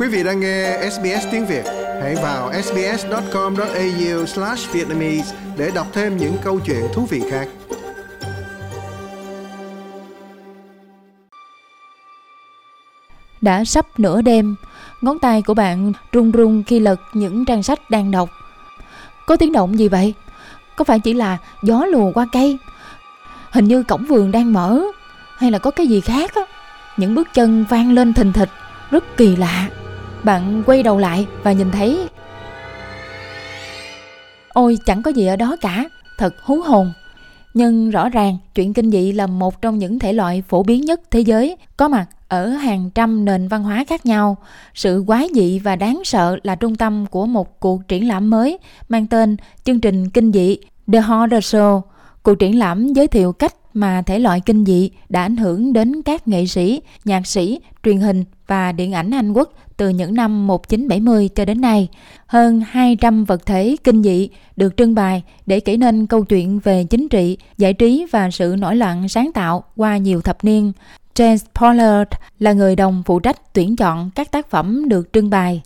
Quý vị đang nghe SBS tiếng Việt, hãy vào sbs.com.au/vietnamese để đọc thêm những câu chuyện thú vị khác. Đã sắp nửa đêm, ngón tay của bạn run run khi lật những trang sách đang đọc. Có tiếng động gì vậy? Có phải chỉ là gió lùa qua cây? Hình như cổng vườn đang mở hay là có cái gì khác á? Những bước chân vang lên thình thịch, rất kỳ lạ. Bạn quay đầu lại và nhìn thấy Ôi chẳng có gì ở đó cả, thật hú hồn. Nhưng rõ ràng chuyện kinh dị là một trong những thể loại phổ biến nhất thế giới, có mặt ở hàng trăm nền văn hóa khác nhau. Sự quái dị và đáng sợ là trung tâm của một cuộc triển lãm mới mang tên chương trình kinh dị The Horror Show. Cuộc triển lãm giới thiệu cách mà thể loại kinh dị đã ảnh hưởng đến các nghệ sĩ, nhạc sĩ, truyền hình và điện ảnh Anh Quốc từ những năm 1970 cho đến nay. Hơn 200 vật thể kinh dị được trưng bày để kể nên câu chuyện về chính trị, giải trí và sự nổi loạn sáng tạo qua nhiều thập niên. James Pollard là người đồng phụ trách tuyển chọn các tác phẩm được trưng bày.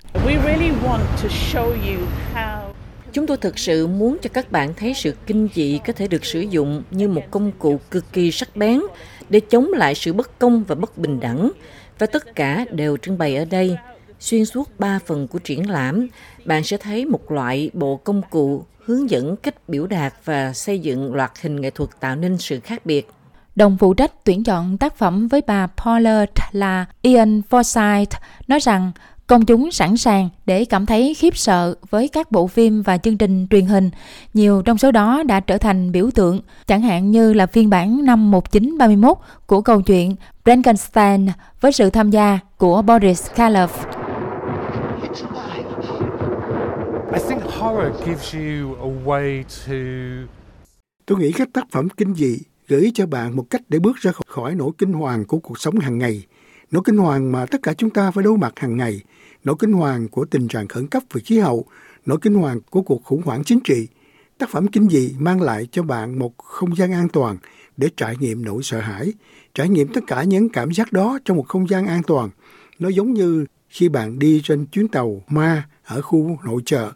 Chúng tôi thực sự muốn cho các bạn thấy sự kinh dị có thể được sử dụng như một công cụ cực kỳ sắc bén để chống lại sự bất công và bất bình đẳng. Và tất cả đều trưng bày ở đây. Xuyên suốt ba phần của triển lãm, bạn sẽ thấy một loại bộ công cụ hướng dẫn cách biểu đạt và xây dựng loạt hình nghệ thuật tạo nên sự khác biệt. Đồng phụ trách tuyển chọn tác phẩm với bà Pollard là Ian Forsyth nói rằng Công chúng sẵn sàng để cảm thấy khiếp sợ với các bộ phim và chương trình truyền hình. Nhiều trong số đó đã trở thành biểu tượng, chẳng hạn như là phiên bản năm 1931 của câu chuyện Frankenstein với sự tham gia của Boris Karloff. Tôi nghĩ các tác phẩm kinh dị gửi cho bạn một cách để bước ra khỏi nỗi kinh hoàng của cuộc sống hàng ngày, nỗi kinh hoàng mà tất cả chúng ta phải đối mặt hàng ngày, nỗi kinh hoàng của tình trạng khẩn cấp về khí hậu, nỗi kinh hoàng của cuộc khủng hoảng chính trị. Tác phẩm kinh dị mang lại cho bạn một không gian an toàn để trải nghiệm nỗi sợ hãi, trải nghiệm tất cả những cảm giác đó trong một không gian an toàn. Nó giống như khi bạn đi trên chuyến tàu ma ở khu nội chợ.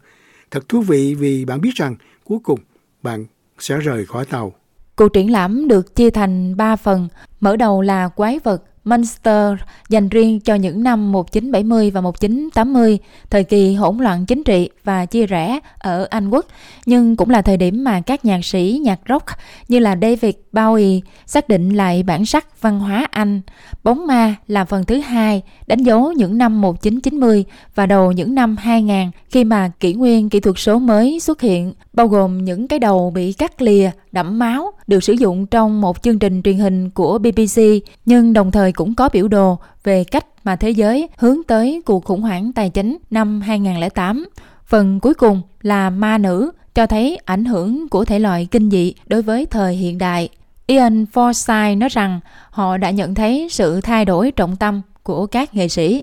Thật thú vị vì bạn biết rằng cuối cùng bạn sẽ rời khỏi tàu. Cuộc triển lãm được chia thành 3 phần. Mở đầu là quái vật, Munster dành riêng cho những năm 1970 và 1980, thời kỳ hỗn loạn chính trị và chia rẽ ở Anh Quốc, nhưng cũng là thời điểm mà các nhạc sĩ nhạc rock như là David Bowie xác định lại bản sắc văn hóa Anh. Bóng ma là phần thứ hai, đánh dấu những năm 1990 và đầu những năm 2000 khi mà kỷ nguyên kỹ thuật số mới xuất hiện, bao gồm những cái đầu bị cắt lìa, đẫm máu, được sử dụng trong một chương trình truyền hình của BBC, nhưng đồng thời cũng có biểu đồ về cách mà thế giới hướng tới cuộc khủng hoảng tài chính năm 2008. Phần cuối cùng là ma nữ, cho thấy ảnh hưởng của thể loại kinh dị đối với thời hiện đại. Ian Forsyth nói rằng họ đã nhận thấy sự thay đổi trọng tâm của các nghệ sĩ.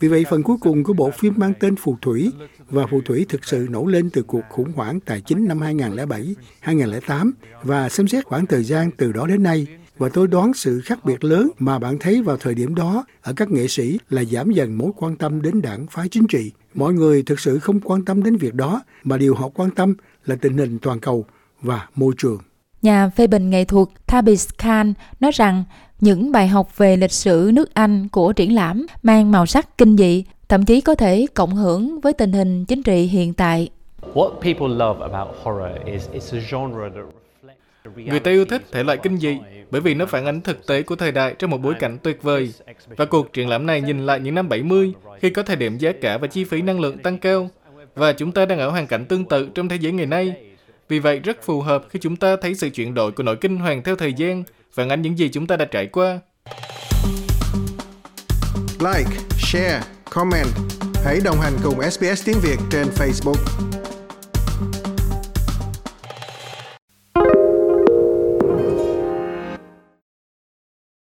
Vì vậy, phần cuối cùng của bộ phim mang tên Phù Thủy và Phù Thủy thực sự nổi lên từ cuộc khủng hoảng tài chính năm 2007-2008 và xem xét khoảng thời gian từ đó đến nay. Và tôi đoán sự khác biệt lớn mà bạn thấy vào thời điểm đó ở các nghệ sĩ là giảm dần mối quan tâm đến đảng phái chính trị. Mọi người thực sự không quan tâm đến việc đó, mà điều họ quan tâm là tình hình toàn cầu và môi trường. Nhà phê bình nghệ thuật Tabis Khan nói rằng những bài học về lịch sử nước Anh của triển lãm mang màu sắc kinh dị, thậm chí có thể cộng hưởng với tình hình chính trị hiện tại. Người ta yêu thích thể loại kinh dị bởi vì nó phản ánh thực tế của thời đại trong một bối cảnh tuyệt vời. Và cuộc triển lãm này nhìn lại những năm 70 khi có thời điểm giá cả và chi phí năng lượng tăng cao. Và chúng ta đang ở hoàn cảnh tương tự trong thế giới ngày nay. Vì vậy rất phù hợp khi chúng ta thấy sự chuyển đổi của nỗi kinh hoàng theo thời gian phản ánh những gì chúng ta đã trải qua. Like, share, comment. Hãy đồng hành cùng SBS tiếng Việt trên Facebook.